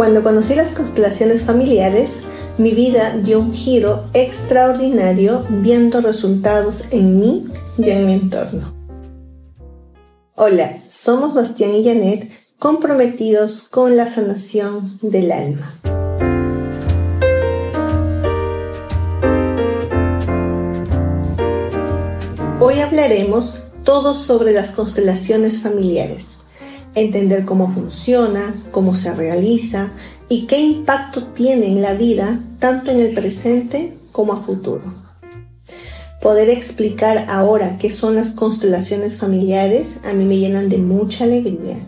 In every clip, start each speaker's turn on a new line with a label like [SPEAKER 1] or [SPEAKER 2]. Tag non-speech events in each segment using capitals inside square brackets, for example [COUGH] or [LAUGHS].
[SPEAKER 1] Cuando conocí las constelaciones familiares, mi vida dio un giro extraordinario viendo resultados en mí y en mi entorno. Hola, somos Bastián y Janet comprometidos con la sanación del alma. Hoy hablaremos todo sobre las constelaciones familiares, entender cómo funciona, cómo se realiza y qué impacto tiene en la vida tanto en el presente como a futuro. Poder explicar ahora qué son las constelaciones familiares a mí me llenan de mucha alegría,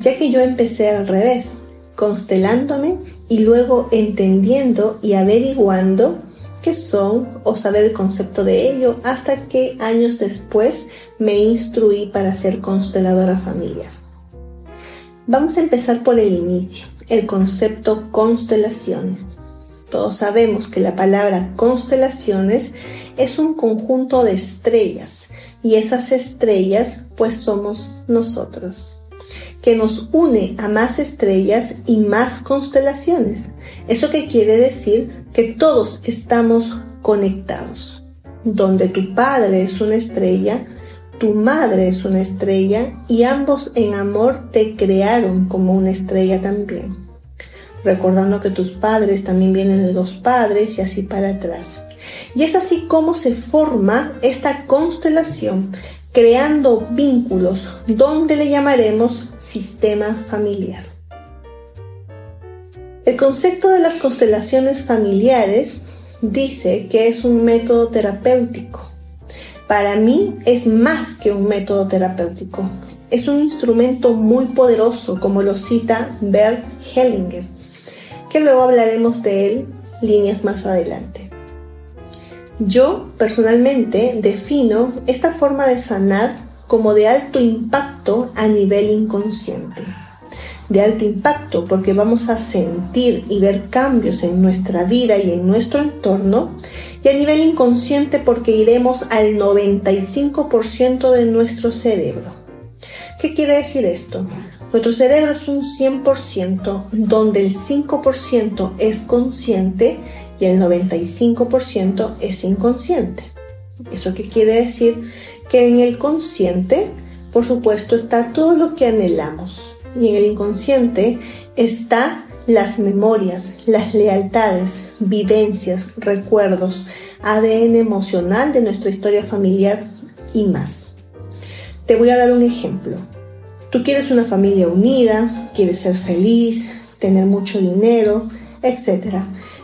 [SPEAKER 1] ya que yo empecé al revés, constelándome y luego entendiendo y averiguando qué son o saber el concepto de ello hasta que años después me instruí para ser consteladora familiar. Vamos a empezar por el inicio, el concepto constelaciones. Todos sabemos que la palabra constelaciones es un conjunto de estrellas y esas estrellas pues somos nosotros, que nos une a más estrellas y más constelaciones. ¿Eso qué quiere decir? Que todos estamos conectados. Donde tu padre es una estrella, tu madre es una estrella y ambos en amor te crearon como una estrella también. Recordando que tus padres también vienen de dos padres y así para atrás. Y es así como se forma esta constelación, creando vínculos donde le llamaremos sistema familiar. El concepto de las constelaciones familiares dice que es un método terapéutico para mí es más que un método terapéutico. Es un instrumento muy poderoso, como lo cita Bert Hellinger, que luego hablaremos de él líneas más adelante. Yo personalmente defino esta forma de sanar como de alto impacto a nivel inconsciente. De alto impacto porque vamos a sentir y ver cambios en nuestra vida y en nuestro entorno y a nivel inconsciente porque iremos al 95% de nuestro cerebro. ¿Qué quiere decir esto? Nuestro cerebro es un 100% donde el 5% es consciente y el 95% es inconsciente. ¿Eso qué quiere decir? Que en el consciente, por supuesto, está todo lo que anhelamos y en el inconsciente está las memorias, las lealtades, vivencias, recuerdos, ADN emocional de nuestra historia familiar y más. Te voy a dar un ejemplo. Tú quieres una familia unida, quieres ser feliz, tener mucho dinero, etc.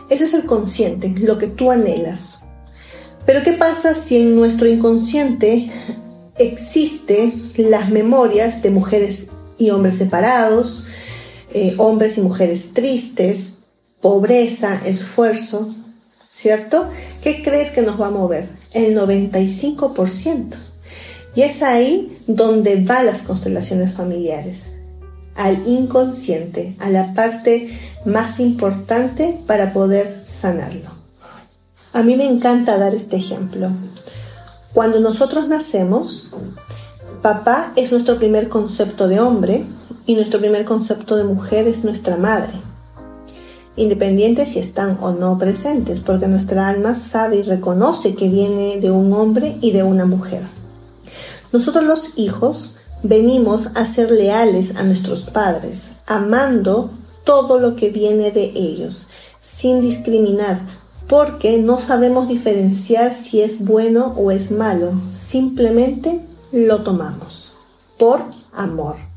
[SPEAKER 1] Ese es el consciente, lo que tú anhelas. Pero ¿qué pasa si en nuestro inconsciente existe las memorias de mujeres y hombres separados, eh, hombres y mujeres tristes, pobreza, esfuerzo, ¿cierto? ¿Qué crees que nos va a mover? El 95%. Y es ahí donde van las constelaciones familiares, al inconsciente, a la parte más importante para poder sanarlo. A mí me encanta dar este ejemplo. Cuando nosotros nacemos, papá es nuestro primer concepto de hombre, y nuestro primer concepto de mujer es nuestra madre, independiente si están o no presentes, porque nuestra alma sabe y reconoce que viene de un hombre y de una mujer. Nosotros los hijos venimos a ser leales a nuestros padres, amando todo lo que viene de ellos, sin discriminar, porque no sabemos diferenciar si es bueno o es malo, simplemente lo tomamos por amor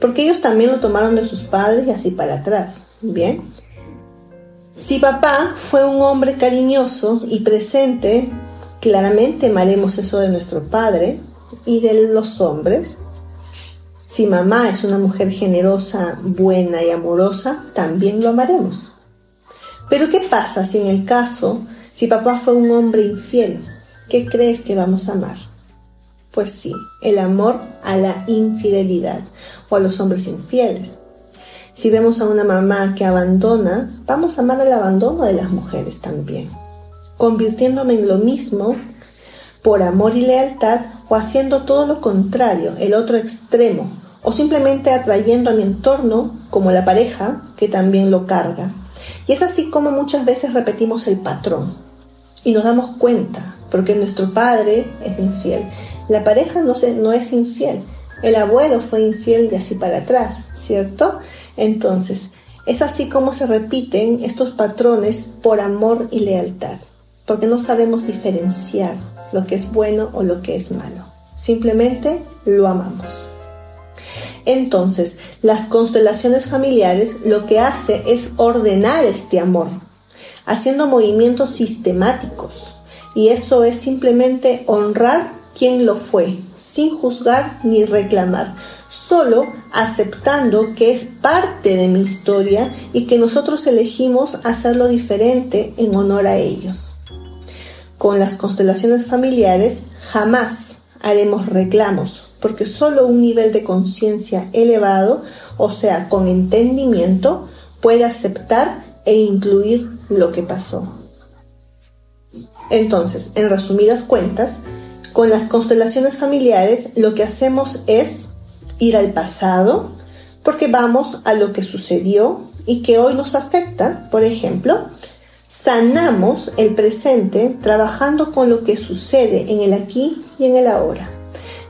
[SPEAKER 1] porque ellos también lo tomaron de sus padres y así para atrás. Bien. Si papá fue un hombre cariñoso y presente, claramente amaremos eso de nuestro padre y de los hombres. Si mamá es una mujer generosa, buena y amorosa, también lo amaremos. Pero ¿qué pasa si en el caso, si papá fue un hombre infiel? ¿Qué crees que vamos a amar? Pues sí, el amor a la infidelidad o a los hombres infieles. Si vemos a una mamá que abandona, vamos a amar el abandono de las mujeres también, convirtiéndome en lo mismo por amor y lealtad o haciendo todo lo contrario, el otro extremo, o simplemente atrayendo a mi entorno como la pareja que también lo carga. Y es así como muchas veces repetimos el patrón y nos damos cuenta, porque nuestro padre es infiel, la pareja no, no es infiel, el abuelo fue infiel de así para atrás, ¿cierto? Entonces, es así como se repiten estos patrones por amor y lealtad, porque no sabemos diferenciar lo que es bueno o lo que es malo. Simplemente lo amamos. Entonces, las constelaciones familiares lo que hace es ordenar este amor, haciendo movimientos sistemáticos. Y eso es simplemente honrar quien lo fue, sin juzgar ni reclamar, solo aceptando que es parte de mi historia y que nosotros elegimos hacerlo diferente en honor a ellos. Con las constelaciones familiares jamás haremos reclamos, porque solo un nivel de conciencia elevado, o sea, con entendimiento, puede aceptar e incluir lo que pasó. Entonces, en resumidas cuentas, con las constelaciones familiares lo que hacemos es ir al pasado, porque vamos a lo que sucedió y que hoy nos afecta, por ejemplo, sanamos el presente trabajando con lo que sucede en el aquí y en el ahora.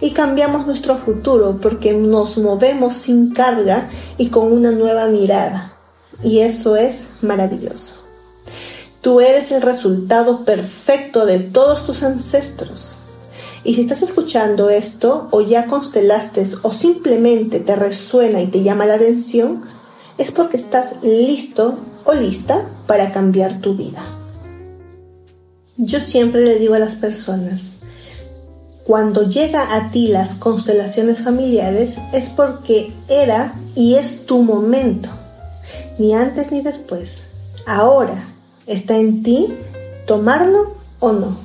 [SPEAKER 1] Y cambiamos nuestro futuro porque nos movemos sin carga y con una nueva mirada. Y eso es maravilloso. Tú eres el resultado perfecto de todos tus ancestros. Y si estás escuchando esto o ya constelaste o simplemente te resuena y te llama la atención, es porque estás listo o lista para cambiar tu vida. Yo siempre le digo a las personas, cuando llega a ti las constelaciones familiares es porque era y es tu momento, ni antes ni después. Ahora está en ti tomarlo o no,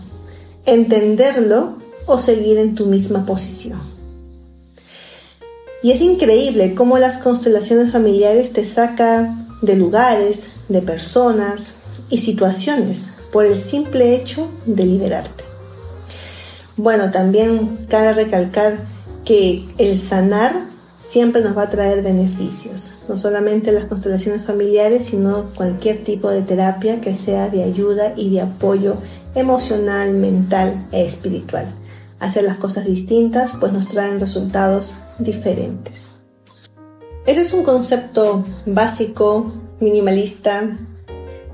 [SPEAKER 1] entenderlo o seguir en tu misma posición. Y es increíble cómo las constelaciones familiares te sacan de lugares, de personas y situaciones por el simple hecho de liberarte. Bueno, también cabe recalcar que el sanar siempre nos va a traer beneficios, no solamente las constelaciones familiares, sino cualquier tipo de terapia que sea de ayuda y de apoyo emocional, mental e espiritual. Hacer las cosas distintas pues nos traen resultados diferentes. Ese es un concepto básico, minimalista,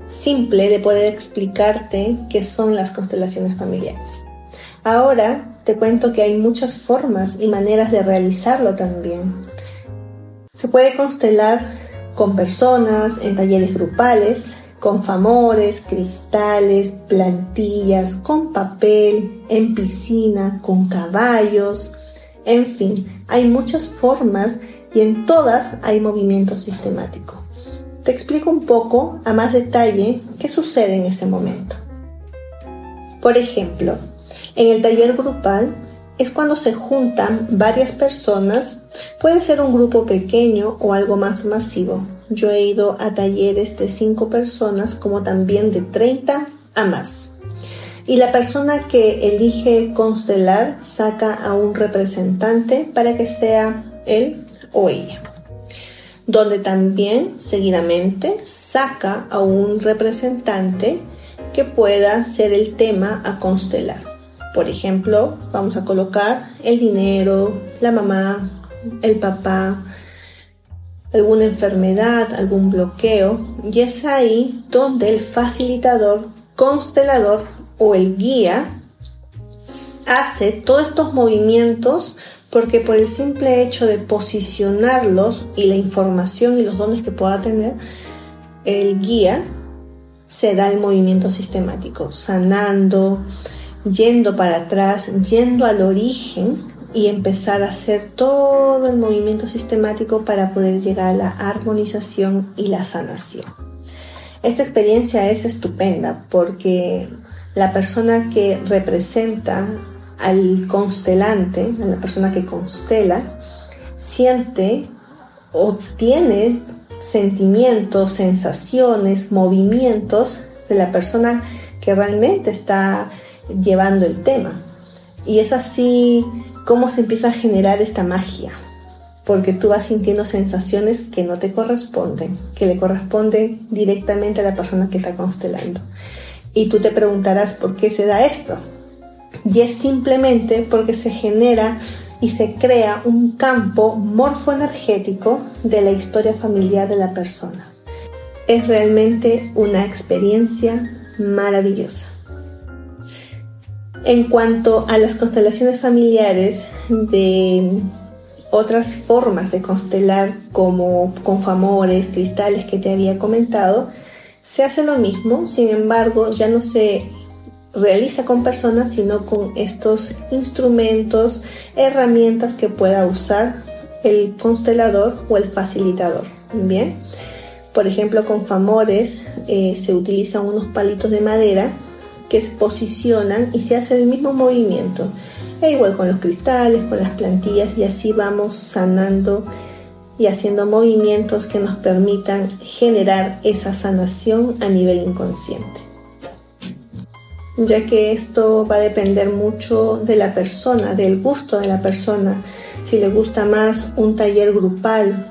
[SPEAKER 1] simple de poder explicarte qué son las constelaciones familiares. Ahora te cuento que hay muchas formas y maneras de realizarlo también. Se puede constelar con personas, en talleres grupales, con famores, cristales, plantillas, con papel, en piscina, con caballos, en fin, hay muchas formas y en todas hay movimiento sistemático. Te explico un poco a más detalle qué sucede en ese momento. Por ejemplo, en el taller grupal es cuando se juntan varias personas, puede ser un grupo pequeño o algo más masivo. Yo he ido a talleres de 5 personas como también de 30 a más. Y la persona que elige constelar saca a un representante para que sea él o ella. Donde también seguidamente saca a un representante que pueda ser el tema a constelar. Por ejemplo, vamos a colocar el dinero, la mamá, el papá, alguna enfermedad, algún bloqueo, y es ahí donde el facilitador, constelador, o el guía hace todos estos movimientos porque por el simple hecho de posicionarlos y la información y los dones que pueda tener, el guía se da el movimiento sistemático, sanando, yendo para atrás, yendo al origen y empezar a hacer todo el movimiento sistemático para poder llegar a la armonización y la sanación. Esta experiencia es estupenda porque la persona que representa al constelante, a la persona que constela, siente o tiene sentimientos, sensaciones, movimientos de la persona que realmente está llevando el tema. Y es así como se empieza a generar esta magia. porque tú vas sintiendo sensaciones que no te corresponden, que le corresponden directamente a la persona que está constelando. Y tú te preguntarás por qué se da esto. Y es simplemente porque se genera y se crea un campo morfoenergético de la historia familiar de la persona. Es realmente una experiencia maravillosa. En cuanto a las constelaciones familiares de otras formas de constelar como con famores, cristales que te había comentado, se hace lo mismo, sin embargo ya no se realiza con personas, sino con estos instrumentos, herramientas que pueda usar el constelador o el facilitador. Bien, por ejemplo, con famores eh, se utilizan unos palitos de madera que se posicionan y se hace el mismo movimiento. E igual con los cristales, con las plantillas y así vamos sanando y haciendo movimientos que nos permitan generar esa sanación a nivel inconsciente. Ya que esto va a depender mucho de la persona, del gusto de la persona. Si le gusta más un taller grupal,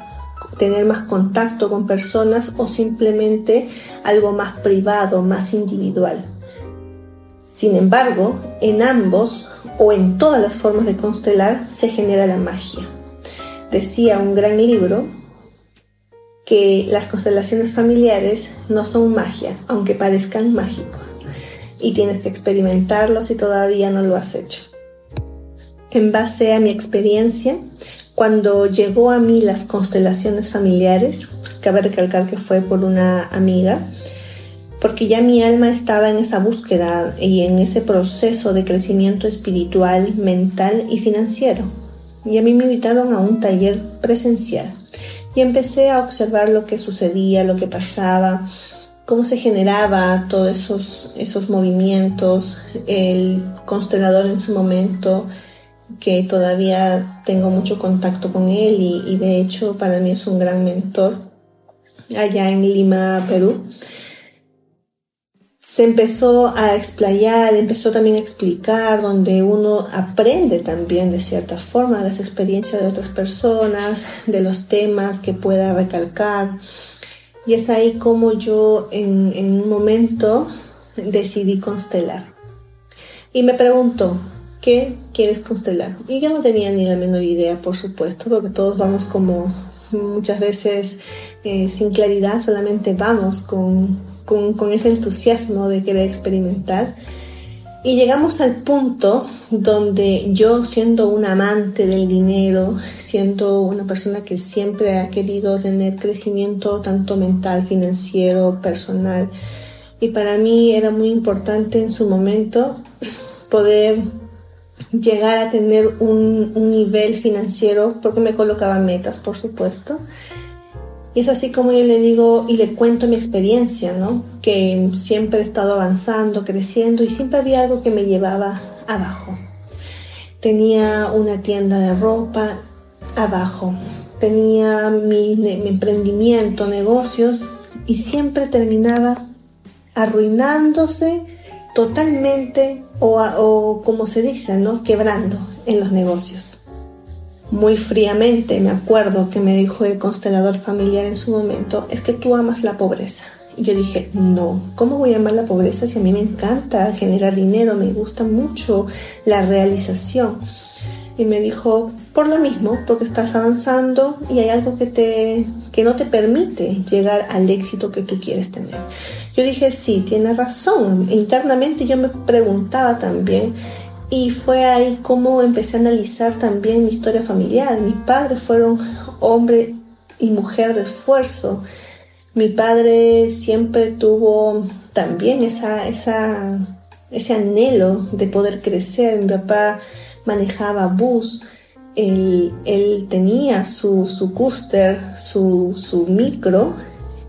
[SPEAKER 1] tener más contacto con personas o simplemente algo más privado, más individual. Sin embargo, en ambos o en todas las formas de constelar se genera la magia. Decía un gran libro que las constelaciones familiares no son magia, aunque parezcan mágicos, y tienes que experimentarlo si todavía no lo has hecho. En base a mi experiencia, cuando llegó a mí las constelaciones familiares, cabe recalcar que fue por una amiga, porque ya mi alma estaba en esa búsqueda y en ese proceso de crecimiento espiritual, mental y financiero. Y a mí me invitaron a un taller presencial y empecé a observar lo que sucedía, lo que pasaba, cómo se generaba todos esos, esos movimientos, el constelador en su momento, que todavía tengo mucho contacto con él y, y de hecho para mí es un gran mentor allá en Lima, Perú se empezó a explayar, empezó también a explicar, donde uno aprende también de cierta forma las experiencias de otras personas, de los temas que pueda recalcar. Y es ahí como yo en, un momento decidí constelar. Y me preguntó, ¿qué quieres constelar? Y yo no tenía ni la menor idea, por supuesto, porque todos vamos como muchas veces eh, sin claridad, solamente vamos con con, ese entusiasmo de querer experimentar. Y llegamos al punto donde yo, siendo un amante del dinero, siendo una persona que siempre ha querido tener crecimiento tanto mental, financiero, personal, y para mí era muy importante en su momento poder llegar a tener un, un nivel financiero, porque me colocaba metas, por supuesto, y es así como yo le digo y le cuento mi experiencia, ¿no? Que siempre he estado avanzando, creciendo y siempre había algo que me llevaba abajo. Tenía una tienda de ropa abajo. Tenía mi, emprendimiento, negocios y siempre terminaba arruinándose totalmente o, o como se dice, ¿no? Quebrando en los negocios muy fríamente, me acuerdo que me dijo el constelador familiar en su momento, es que tú amas la pobreza. Y yo dije, no, ¿cómo voy a amar la pobreza si a mí me encanta generar dinero, me gusta mucho la realización? Y me dijo, por lo mismo, porque estás avanzando y hay algo que, te, que no te permite llegar al éxito que tú quieres tener. Yo dije, sí, tiene razón. Internamente yo me preguntaba también, y fue ahí como empecé a analizar también mi historia familiar. Mis padres fueron hombre y mujer de esfuerzo. Mi padre siempre tuvo también esa, ese anhelo de poder crecer. Mi papá manejaba bus. Él, él tenía su, su cúster, su, su micro.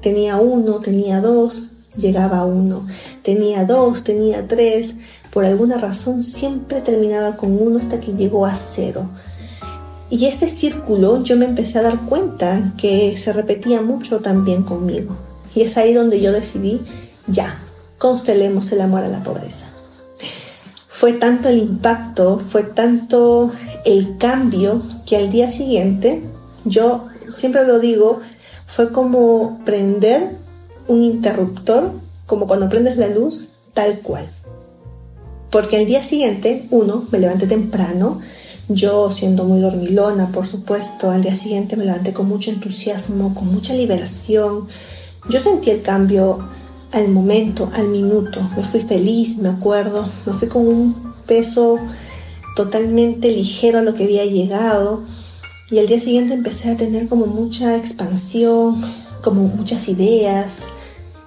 [SPEAKER 1] Tenía uno, tenía dos, llegaba uno. Tenía dos, tenía tres por alguna razón siempre terminaba con uno hasta que llegó a cero. Y ese círculo yo me empecé a dar cuenta que se repetía mucho también conmigo. Y es ahí donde yo decidí, ya, constelemos el amor a la pobreza. Fue tanto el impacto, fue tanto el cambio que al día siguiente Yo siempre lo digo, fue como prender un interruptor, como cuando prendes la luz, tal cual. Porque al día siguiente, uno, me levanté temprano, yo siendo muy dormilona, por supuesto, al día siguiente me levanté con mucho entusiasmo, con mucha liberación. Yo sentí el cambio al momento, al minuto. Me fui feliz, me acuerdo. Me fui con un peso totalmente ligero a lo que había llegado. Y al día siguiente empecé a tener como mucha expansión, como muchas ideas.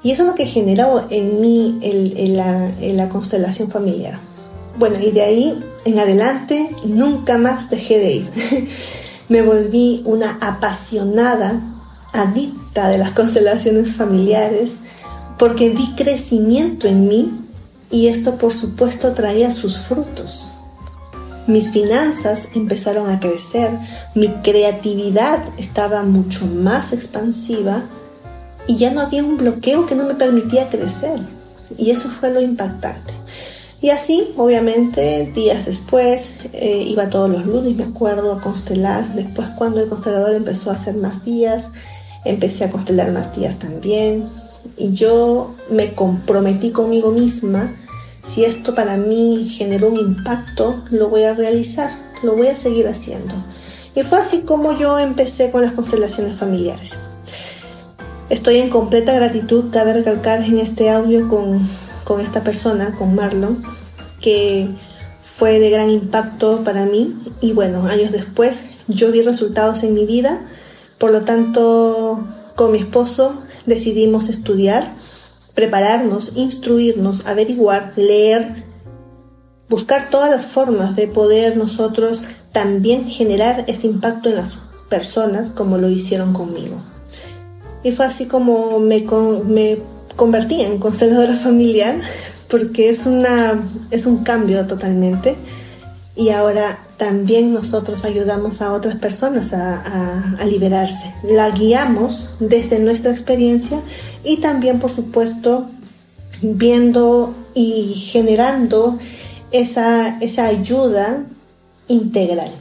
[SPEAKER 1] Y eso es lo que generó en mí la, en la constelación familiar. Bueno, y de ahí en adelante nunca más dejé de ir. [LAUGHS] Me volví una apasionada, adicta de las constelaciones familiares, porque vi crecimiento en mí y esto por supuesto traía sus frutos. Mis finanzas empezaron a crecer, mi creatividad estaba mucho más expansiva y ya no había un bloqueo que no me permitía crecer. Y eso fue lo impactante. Y así, obviamente, días después, eh, iba todos los lunes, me acuerdo, a constelar. Después, cuando el constelador empezó a hacer más días, empecé a constelar más días también. Y yo me comprometí conmigo misma, si esto para mí generó un impacto, lo voy a realizar, lo voy a seguir haciendo. Y fue así como yo empecé con las constelaciones familiares. Estoy en completa gratitud, cabe recalcar en este audio con, con esta persona, con Marlon, que fue de gran impacto para mí y bueno, años después yo vi resultados en mi vida, por lo tanto con mi esposo decidimos estudiar, prepararnos, instruirnos, averiguar, leer, buscar todas las formas de poder nosotros también generar este impacto en las personas como lo hicieron conmigo. Y fue así como me, me convertí en consteladora [LAUGHS] familiar porque es, una, es un cambio totalmente y ahora también nosotros ayudamos a otras personas a, liberarse. La guiamos desde nuestra experiencia y también, por supuesto, viendo y generando esa, esa ayuda integral.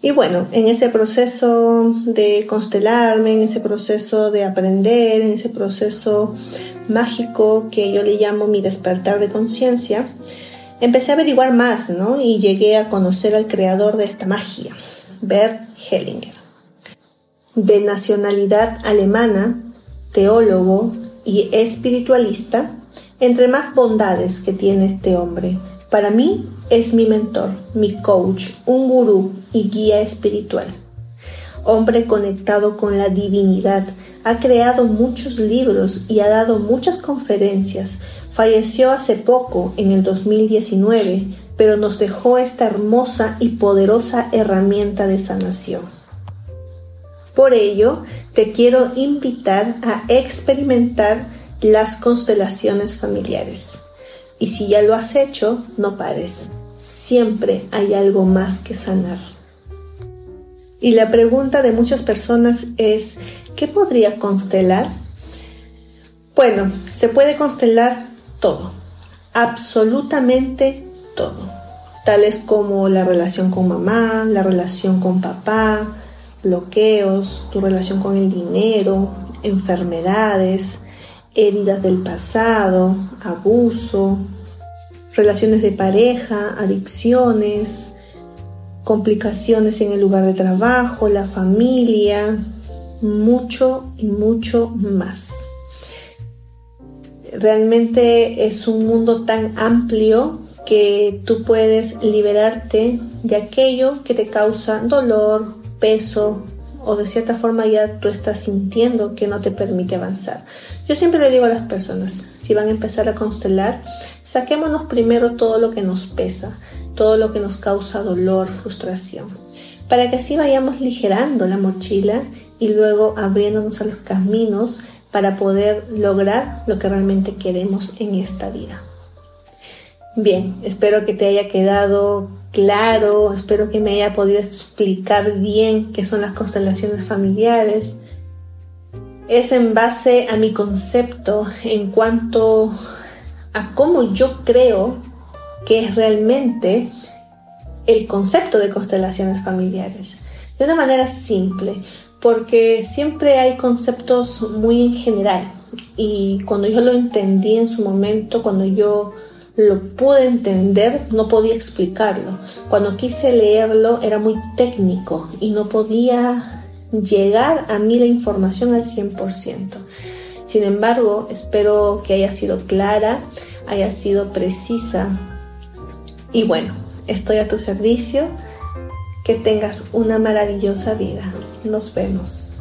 [SPEAKER 1] Y bueno, en ese proceso de constelarme, en ese proceso de aprender, en ese proceso mágico que yo le llamo mi despertar de conciencia, empecé a averiguar más, ¿no? Y llegué a conocer al creador de esta magia, Bert Hellinger. De nacionalidad alemana, teólogo y espiritualista, entre más bondades que tiene este hombre, para mí es mi mentor, mi coach, un gurú y guía espiritual. Hombre conectado con la divinidad, ha creado muchos libros y ha dado muchas conferencias. Falleció hace poco, en el 2019, pero nos dejó esta hermosa y poderosa herramienta de sanación. Por ello, te quiero invitar a experimentar las constelaciones familiares. Y si ya lo has hecho, no pares. Siempre hay algo más que sanar. Y la pregunta de muchas personas es, ¿qué podría constelar? Bueno, se puede constelar todo, absolutamente todo, tales como la relación con mamá, la relación con papá, bloqueos, tu relación con el dinero, enfermedades, heridas del pasado, abuso, relaciones de pareja, adicciones, complicaciones en el lugar de trabajo, la familia, mucho y mucho más. Realmente es un mundo tan amplio que tú puedes liberarte de aquello que te causa dolor, peso o de cierta forma ya tú estás sintiendo que no te permite avanzar. Yo siempre le digo a las personas, si van a empezar a constelar, saquémonos primero todo lo que nos pesa, todo lo que nos causa dolor, frustración, para que así vayamos ligerando la mochila y luego abriéndonos a los caminos para poder lograr lo que realmente queremos en esta vida. Bien, espero que te haya quedado claro, espero que me haya podido explicar bien qué son las constelaciones familiares, es en base a mi concepto en cuanto a cómo yo creo que es realmente el concepto de constelaciones familiares. de una manera simple, porque siempre hay conceptos muy en general y cuando yo lo entendí en su momento, cuando yo lo pude entender, no podía explicarlo. Cuando quise leerlo era muy técnico y no podía llegar a mí la información al 100%. Sin embargo, espero que haya sido clara, haya sido precisa. Y bueno, estoy a tu servicio. Que tengas una maravillosa vida. Nos vemos.